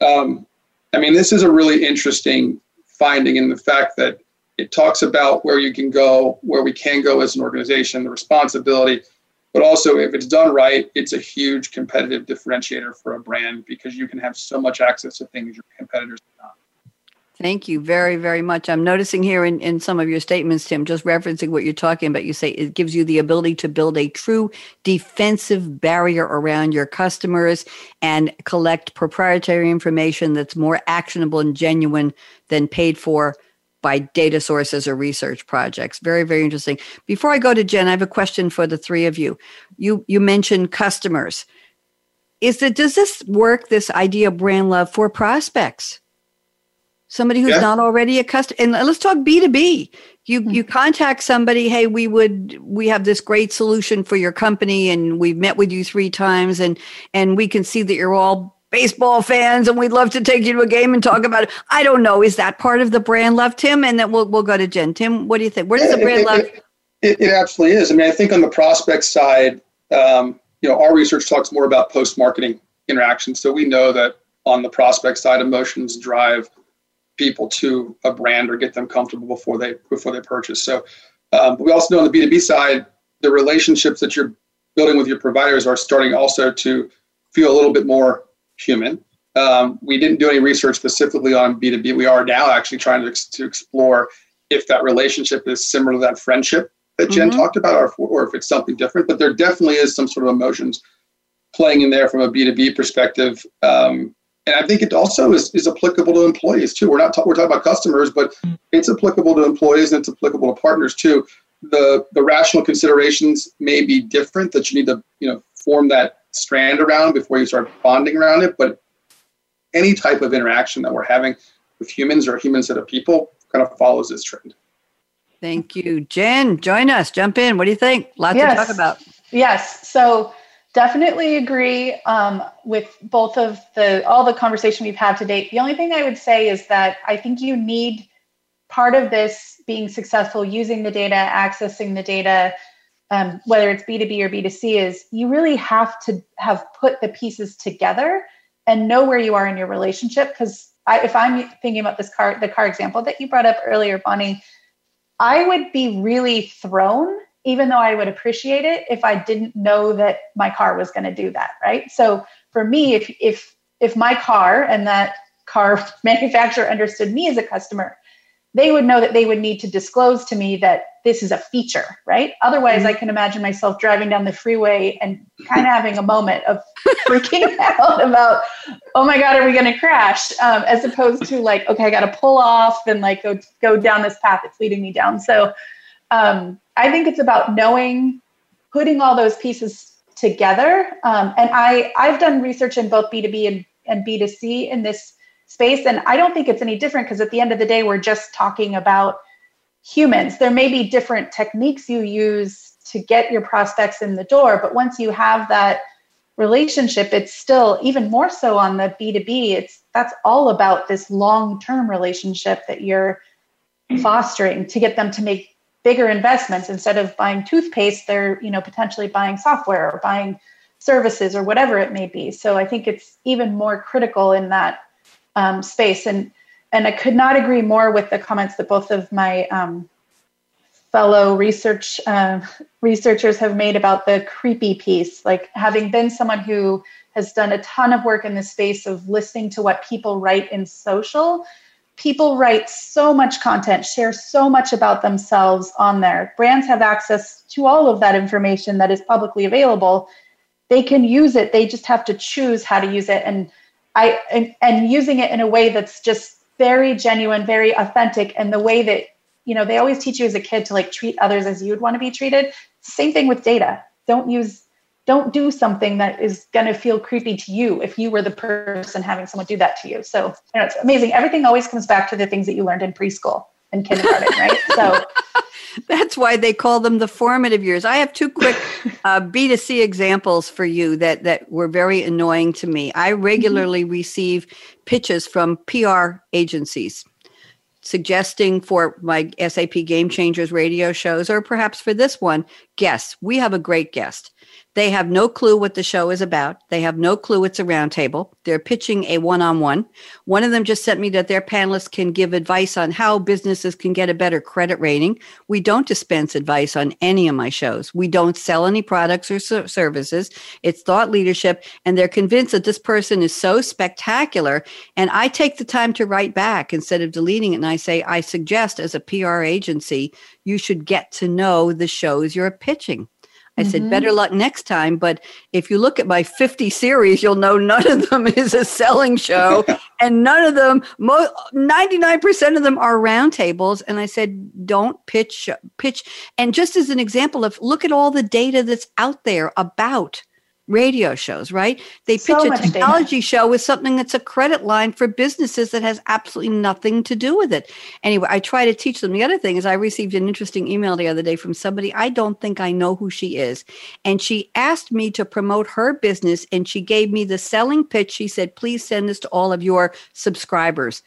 um, I mean, this is a really interesting finding in the fact that it talks about where you can go, where we can go as an organization, the responsibility, but also if it's done right, it's a huge competitive differentiator for a brand because you can have so much access to things your competitors cannot. Thank you very, very much. I'm noticing here in, in some of your statements, Tim, just referencing what you're talking about, you say it gives you the ability to build a true defensive barrier around your customers and collect proprietary information that's more actionable and genuine than paid for by data sources or research projects. Very, very interesting. Before I go to Jen, I have a question for the three of you. You you mentioned customers. Is that does this work, this idea of brand love for prospects? Somebody who's yeah. not already a customer and let's talk b2b you mm-hmm. you contact somebody hey we would we have this great solution for your company and we've met with you three times and and we can see that you're all baseball fans and we'd love to take you to a game and talk about it. I don't know. Is that part of the brand love tim? And then we'll, we'll go to jen. Tim what do you think? Where does yeah, the brand it, love? it, it, absolutely is. I mean i think on the prospect side um, you know our research talks more about post marketing interactions. So we know that on the prospect side emotions drive people to a brand or get them comfortable before they before they purchase. So um, we also know on the B2B side, the relationships that you're building with your providers are starting also to feel a little bit more human. Um, we didn't do any research specifically on B2B. We are now actually trying to, to explore if that relationship is similar to that friendship that Jen mm-hmm. talked about, or, or if it's something different. But there definitely is some sort of emotions playing in there from a B2B perspective. Um, and I think it also is, is applicable to employees too. We're not ta- we're talking about customers, but mm. it's applicable to employees and it's applicable to partners too. The the rational considerations may be different that you need to you know form that strand around before you start bonding around it. But any type of interaction that we're having with humans or humans that are people kind of follows this trend. Thank you, Jen. Join us. Jump in. What do you think? Lots yes. to talk about. Yes. So definitely agree um, with both of the all the conversation we've had to date the only thing i would say is that i think you need part of this being successful using the data, accessing the data, um, whether it's B2B or B2C, is you really have to have put the pieces together and know where you are in your relationship. Because if I'm thinking about this car, the car example that you brought up earlier, Bonnie, I would be really thrown, even though I would appreciate it, if I didn't know that my car was going to do that. Right. So for me, if if if my car and that car [laughs] manufacturer understood me as a customer, they would know that they would need to disclose to me that this is a feature, right? Otherwise, mm-hmm. I can imagine myself driving down the freeway and kind of having a moment of [laughs] freaking out about, oh my God, are we going to crash? Um, as opposed to like, okay, I got to pull off and like go, go down this path it's leading me down. So um, I think it's about knowing, putting all those pieces together. Um, and I, I've done research in both B2B and, and B2C in this space. And I don't think it's any different because at the end of the day, we're just talking about humans. There may be different techniques you use to get your prospects in the door, but once you have that relationship, it's still even more so on the B2B. It's that's all about this long-term relationship that you're fostering to get them to make bigger investments instead of buying toothpaste, they're, you know, potentially buying software or buying services or whatever it may be. So I think it's even more critical in that um, space. And and I could not agree more with the comments that both of my um, fellow research uh, researchers have made about the creepy piece. Like having been someone who has done a ton of work in the space of listening to what people write in social. People write so much content, share so much about themselves on there. Brands have access to all of that information that is publicly available. They can use it. They just have to choose how to use it. And I and, and using it in a way that's just very genuine, very authentic, and the way that you know they always teach you as a kid to like treat others as you would want to be treated. Same thing with data. Don't use don't do something that is going to feel creepy to you if you were the person having someone do that to you. So, you know, it's amazing. Everything always comes back to the things that you learned in preschool and kindergarten, right? [laughs] So, that's why they call them the formative years. I have two quick [laughs] uh, B2C examples for you that, that were very annoying to me. I mm-hmm. regularly mm-hmm. receive pitches from PR agencies suggesting for my SAP Game Changers radio shows, or perhaps for this one, guests. We have a great guest. They have no clue what the show is about. They have no clue it's a roundtable. They're pitching a one on one. One of them just sent me that their panelists can give advice on how businesses can get a better credit rating. We don't dispense advice on any of my shows. We don't sell any products or services. It's thought leadership. And they're convinced that this person is so spectacular. And I take the time to write back instead of deleting it. And I say, I suggest as a PR agency, you should get to know the shows you're pitching. I mm-hmm. said, better luck next time. But if you look at my 50 series, you'll know none of them [laughs] is a selling show. [laughs] and none of them, mo- 99% of them are roundtables. And I said, don't pitch, pitch. And just as an example of look at all the data that's out there about radio shows, right? They pitch so a technology data. show with something that's a credit line for businesses that has absolutely nothing to do with it. Anyway, I try to teach them. The other thing is, I received an interesting email the other day from somebody. I don't think I know who she is. And she asked me to promote her business and she gave me the selling pitch. She said, please send this to all of your subscribers.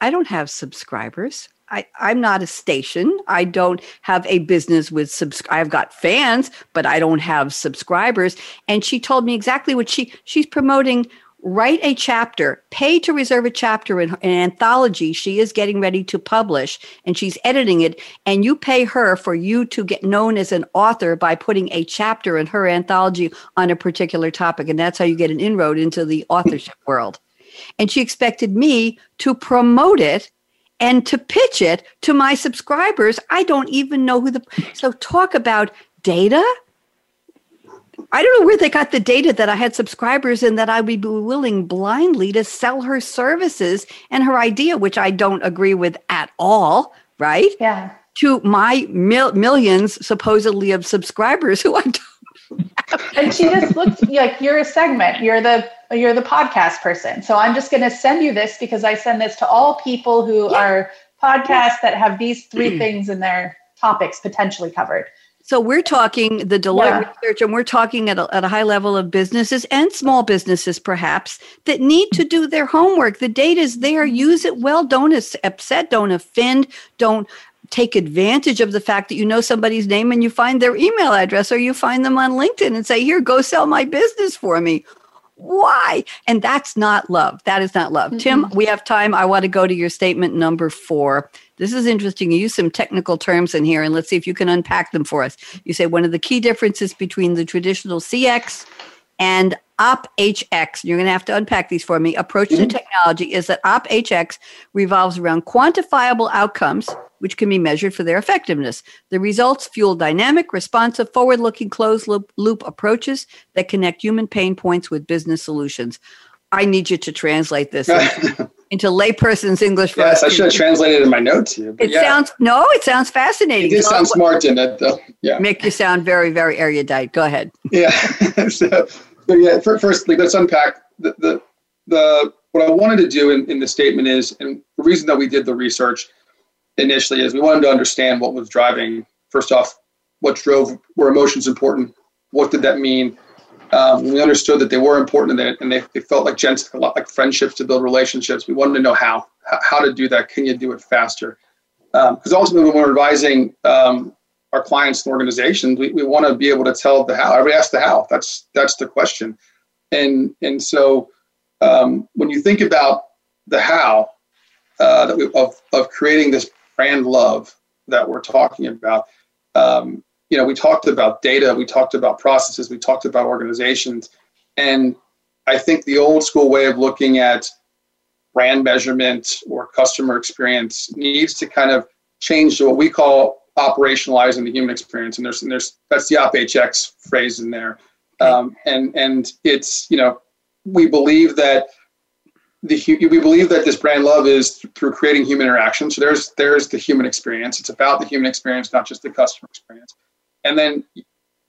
I don't have subscribers. I, I'm not a station. I don't have a business with subs. I've got fans, but I don't have subscribers. And she told me exactly what she she's promoting. Write a chapter, pay to reserve a chapter in an anthology she is getting ready to publish, and she's editing it. And you pay her for you to get known as an author by putting a chapter in her anthology on a particular topic. And that's how you get an inroad into the authorship world. And she expected me to promote it and to pitch it to my subscribers. I don't even know who the so talk about data. I don't know where they got the data that I had subscribers and that I would be willing blindly to sell her services and her idea, which I don't agree with at all, right? Yeah. To my mil- millions supposedly of subscribers who [laughs] I don't and she just looked [laughs] like you're a segment. You're the you're the podcast person. So I'm just going to send you this because I send this to all people who yeah. are podcasts that have these three mm. things in their topics potentially covered. So we're talking the Deloitte yeah. research, and we're talking at a, at a high level of businesses and small businesses, perhaps, that need to do their homework. The data is there. Mm-hmm. Use it well. Don't upset. Don't offend. Don't take advantage of the fact that you know somebody's name and you find their email address or you find them on LinkedIn and say, Here, go sell my business for me. Why? And that's not love. That is not love. Mm-hmm. Tim, we have time. I want to go to your statement number four. This is interesting. You use some technical terms in here, and let's see if you can unpack them for us. You say one of the key differences between the traditional CX and OpHX, you're going to have to unpack these for me, approach mm-hmm. to technology is that OpHX revolves around quantifiable outcomes, which can be measured for their effectiveness. The results fuel dynamic, responsive, forward looking, closed loop, approaches that connect human pain points with business solutions. I need you to translate this [laughs] into, into layperson's English. For Yes, I should have translated in my notes here. It yeah. sounds no, it sounds fascinating. It did sound smart in it, though. Yeah, make you sound very, very erudite. Go ahead. Yeah. [laughs] so, so yeah, firstly, let's unpack the, the, the what I wanted to do in, in the statement is, and the reason that we did the research initially is we wanted to understand what was driving. First off, what drove were emotions important? What did that mean? Um, we understood that they were important and they, and they, they felt like gents, a lot like friendships to build relationships. We wanted to know how, how to do that. Can you do it faster? Because um, ultimately, when we're advising um, our clients and organizations, we, we want to be able to tell the how. Everybody asks the how. That's that's the question. And and so um, when you think about the how uh, we, of of creating this brand love that we're talking about, um, you know, we talked about data, we talked about processes, we talked about organizations, and I think the old school way of looking at brand measurement or customer experience needs to kind of change to what we call operationalizing the human experience, and there's and there's that's the OpHX phrase in there, um, and and it's you know we believe that the we believe that this brand love is through creating human interaction. So there's there's the human experience. It's about the human experience, not just the customer experience, and then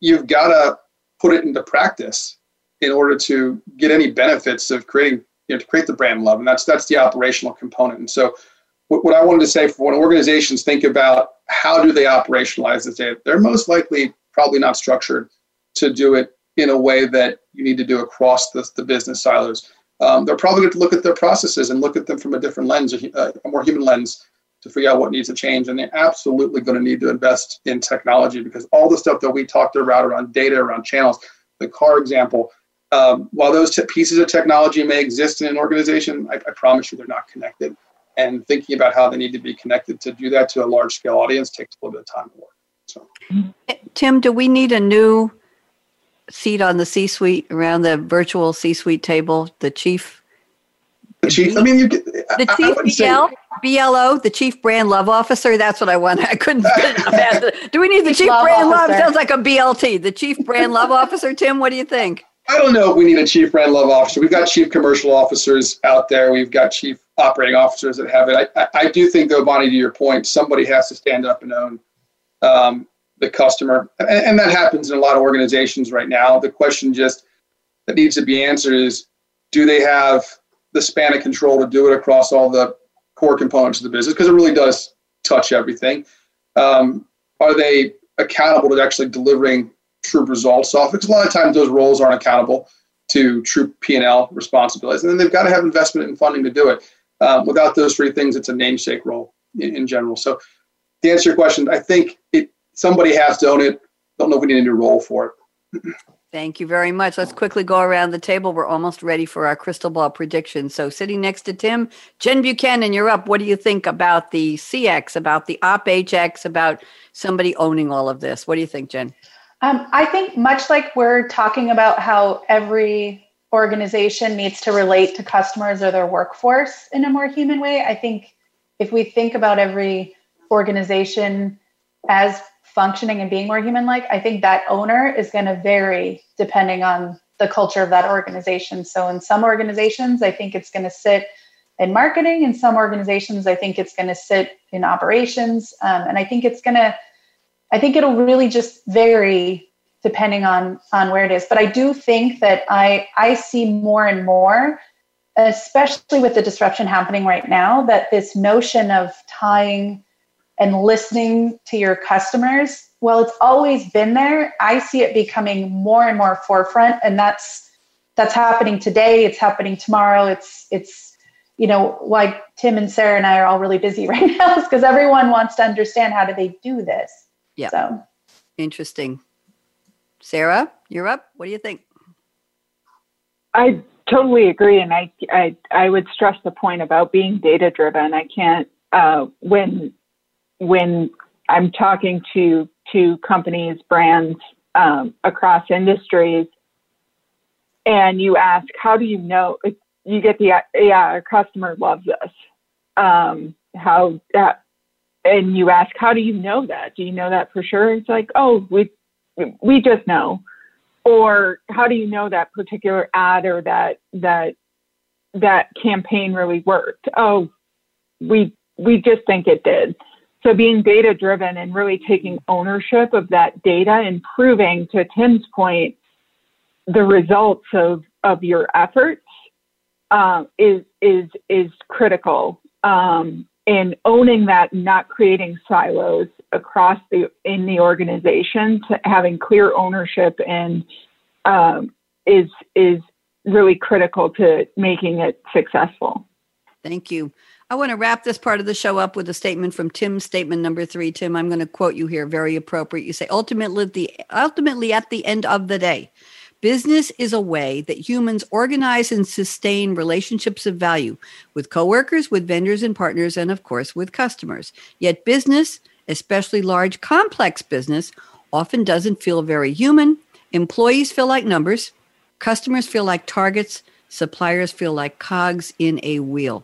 you've got to put it into practice in order to get any benefits of creating you know to create the brand love, and that's that's the operational component. And so what I wanted to say for when organizations think about how do they operationalize this data, they're most likely probably not structured to do it in a way that you need to do across the, the business silos. Um, they're probably going to look at their processes and look at them from a different lens, a, a more human lens, to figure out what needs to change. And they're absolutely going to need to invest in technology because all the stuff that we talked about around data, around channels, the car example, um, while those t- pieces of technology may exist in an organization, I, I promise you they're not connected and thinking about how they need to be connected to do that to a large scale audience takes a little bit of time to work. So, Tim, do we need a new seat on the C suite around the virtual C suite table? The chief. The chief. I mean, you. Could, the chief BL, say, BLO, the chief brand love officer. That's what I want. I couldn't. [laughs] do we need the chief, chief brand love? Sounds like a BLT. The chief brand love [laughs] officer. Tim, what do you think? I don't know if we need a chief brand love officer. We've got chief commercial officers out there. We've got chief operating officers that have it. I, I do think, though, Bonnie, to your point, somebody has to stand up and own um, the customer, and, and, that happens in a lot of organizations right now. The question just that needs to be answered is: Do they have the span of control to do it across all the core components of the business? Because it really does touch everything. Um, are they accountable to actually delivering true results off? Because a lot of times those roles aren't accountable to true P&L responsibilities, and then they've got to have investment and funding to do it. Um, without those three things, it's a namesake role in, in, general. So, to answer your question, I think it somebody has to own it. Don't know if we need a new role for it. Thank you very much. Let's quickly go around the table. We're almost ready for our crystal ball prediction. So, sitting next to Tim, Jen Buchanan, you're up. What do you think about the CX, about the OpHX, about somebody owning all of this? What do you think, Jen? Um, I think much like we're talking about how every organization needs to relate to customers or their workforce in a more human way. I think if we think about every organization as functioning and being more human like, I think that owner is going to vary depending on the culture of that organization. So in some organizations, I think it's going to sit in marketing. In some organizations, I think it's going to sit in operations. Um, and I think it's going to, I think it'll really just vary depending on on where it is but i do think that i i see more and more especially with the disruption happening right now that this notion of tying and listening to your customers, well, it's always been there. I see it becoming more and more forefront, and that's that's happening today. It's happening tomorrow. It's it's you know why Tim and Sarah and I are all really busy [laughs] right now is because everyone wants to understand how do they do this. Yeah. So interesting. Sarah, you're up. What do you think? I totally agree, and I I I would stress the point about being data driven. I can't uh, when when I'm talking to to companies, brands um, across industries, and you ask, how do you know? You get the yeah, our customer loves us. Um, how that, and you ask, how do you know that? Do you know that for sure? It's like, oh, we we just know or how do you know that particular ad or that that that campaign really worked oh we we just think it did so being data driven and really taking ownership of that data and proving to tim's point the results of of your efforts uh, is is is critical um, in owning that not creating silos across the in the organization to having clear ownership and um, is is really critical to making it successful. Thank you. I want to wrap this part of the show up with a statement from Tim's statement number three. Tim, I'm going to quote you here, very appropriate. You say, ultimately, the ultimately at the end of the day, business is a way that humans organize and sustain relationships of value with coworkers, with vendors and partners, and of course with customers. Yet business especially large, complex business, often doesn't feel very human. Employees feel like numbers, customers feel like targets, suppliers feel like cogs in a wheel.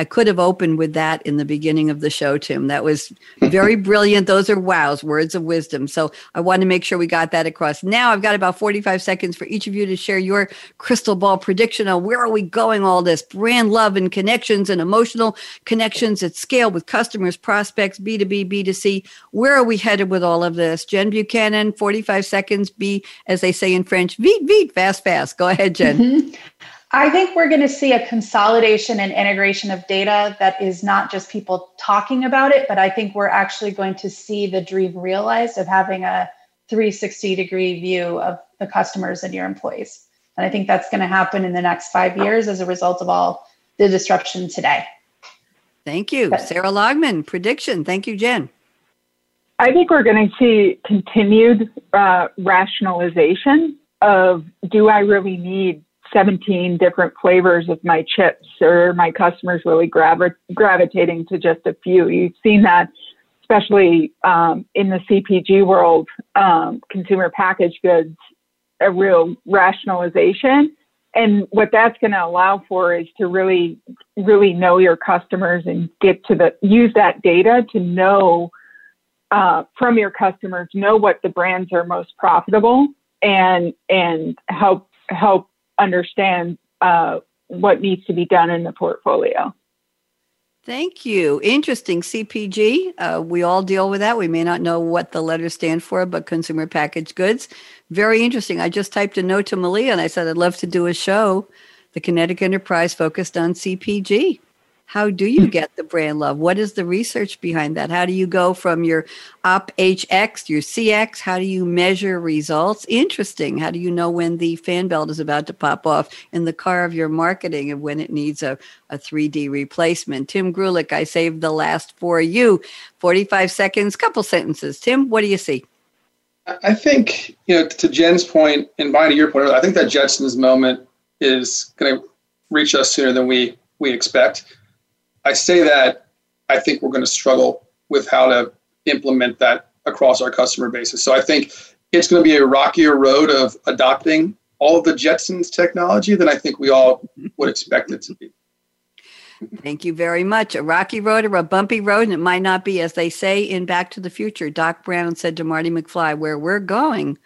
I could have opened with that in the beginning of the show, Tim. That was very [laughs] brilliant. Those are wows, words of wisdom. So I want to make sure we got that across. Now I've got about 45 seconds for each of you to share your crystal ball prediction on where are we going all this brand love and connections and emotional connections at scale with customers, prospects, B2B, B2C. Where are we headed with all of this? Jen Buchanan, 45 seconds, be, as they say in French, vite, vite, fast, fast. Go ahead, Jen. Mm-hmm. [laughs] I think we're going to see a consolidation and integration of data that is not just people talking about it, but I think we're actually going to see the dream realized of having a 360 degree view of the customers and your employees. And I think that's going to happen in the next five years as a result of all the disruption today. Thank you. But, Sarah Logman, prediction. Thank you, Jen. I think we're going to see continued uh, rationalization of do I really need 17 different flavors of my chips or my customers really gravi- gravitating to just a few. You've seen that, especially um, in the CPG world, um, consumer packaged goods, a real rationalization. And what that's going to allow for is to really, really know your customers and get to the, use that data to know uh, from your customers, know what the brands are most profitable and, and help, help understand uh, what needs to be done in the portfolio. Thank you. Interesting. CPG. Uh, we all deal with that. We may not know what the letters stand for, but consumer packaged goods. Very interesting. I just typed a note to Malia and I said I'd love to do a show, the Kinetic Enterprise focused on CPG. How do you get the brand love? What is the research behind that? How do you go from your op HX your CX? How do you measure results? Interesting. How do you know when the fan belt is about to pop off in the car of your marketing and when it needs a, a 3D replacement? Tim Greulich, I saved the last for you. 45 seconds, couple sentences. Tim, what do you see? I think, you know, to Jen's point and to your point, I think that Jetsons moment is going to reach us sooner than we we expect. I say that I think we're going to struggle with how to implement that across our customer bases. So I think it's going to be a rockier road of adopting all of the Jetsons technology than I think we all would expect it to be. Thank you very much. A rocky road or a bumpy road, and it might not be, as they say in Back to the Future. Doc Brown said to Marty McFly, Where we're going,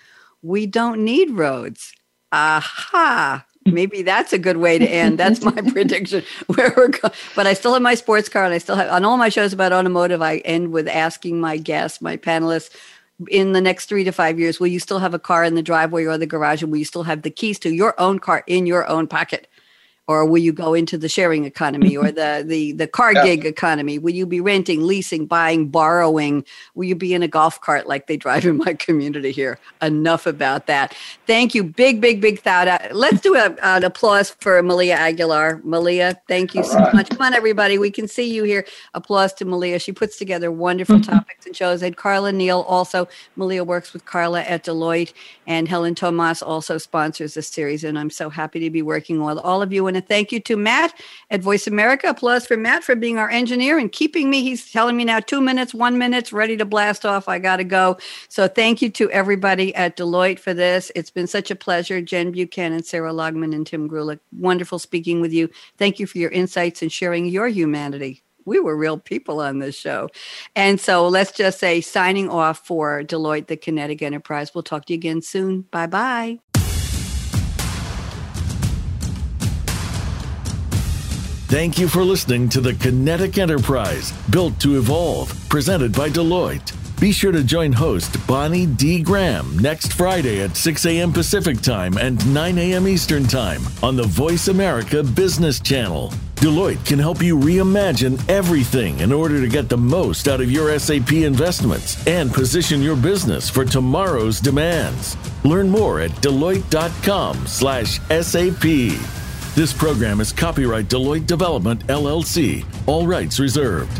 we don't need roads. Aha maybe that's a good way to end. That's my [laughs] prediction. Where we're going, but I still have my sports car, and I still have on all my shows about automotive. I end with asking my guests, my panelists, in the next three to five years, will you still have a car in the driveway or the garage, and will you still have the keys to your own car in your own pocket? Or will you go into the sharing economy or the [laughs] the the car yeah. gig economy? Will you be renting leasing buying borrowing? Will you be in a golf cart like they drive in my [laughs] community here? Enough about that. Thank you. Big big big shout out let's do a, an applause for malia aguilar. Malia thank you All so right. much. Come on everybody. We can see you here. Applause to malia. She puts together wonderful mm-hmm. topics and shows. And carla neal also malia works with carla at deloitte. And helen tomas also sponsors this series. And i'm so happy to be working with all of you. And a thank you to Matt at Voice America. Applause for Matt for being our engineer and keeping me. He's telling me now two minutes, one minute's ready to blast off. I got to go. So thank you to everybody at Deloitte for this. It's been such a pleasure. Jen Buchanan, Sarah Logman, and Tim Greulich. Wonderful speaking with you. Thank you for your insights and sharing your humanity we were real people on this show. And so let's just say signing off for Deloitte, the Kinetic Enterprise. We'll talk to you again soon. Bye bye. Thank you for listening to the Kinetic Enterprise, built to evolve, presented by Deloitte. Be sure to join host Bonnie D. Graham next Friday at 6 a.m. Pacific Time and 9 a.m. Eastern Time on the Voice America Business Channel. Deloitte can help you reimagine everything in order to get the most out of your SAP investments and position your business for tomorrow's demands. Learn more at deloitte.com/sap. This program is copyright Deloitte Development, LLC. All rights reserved.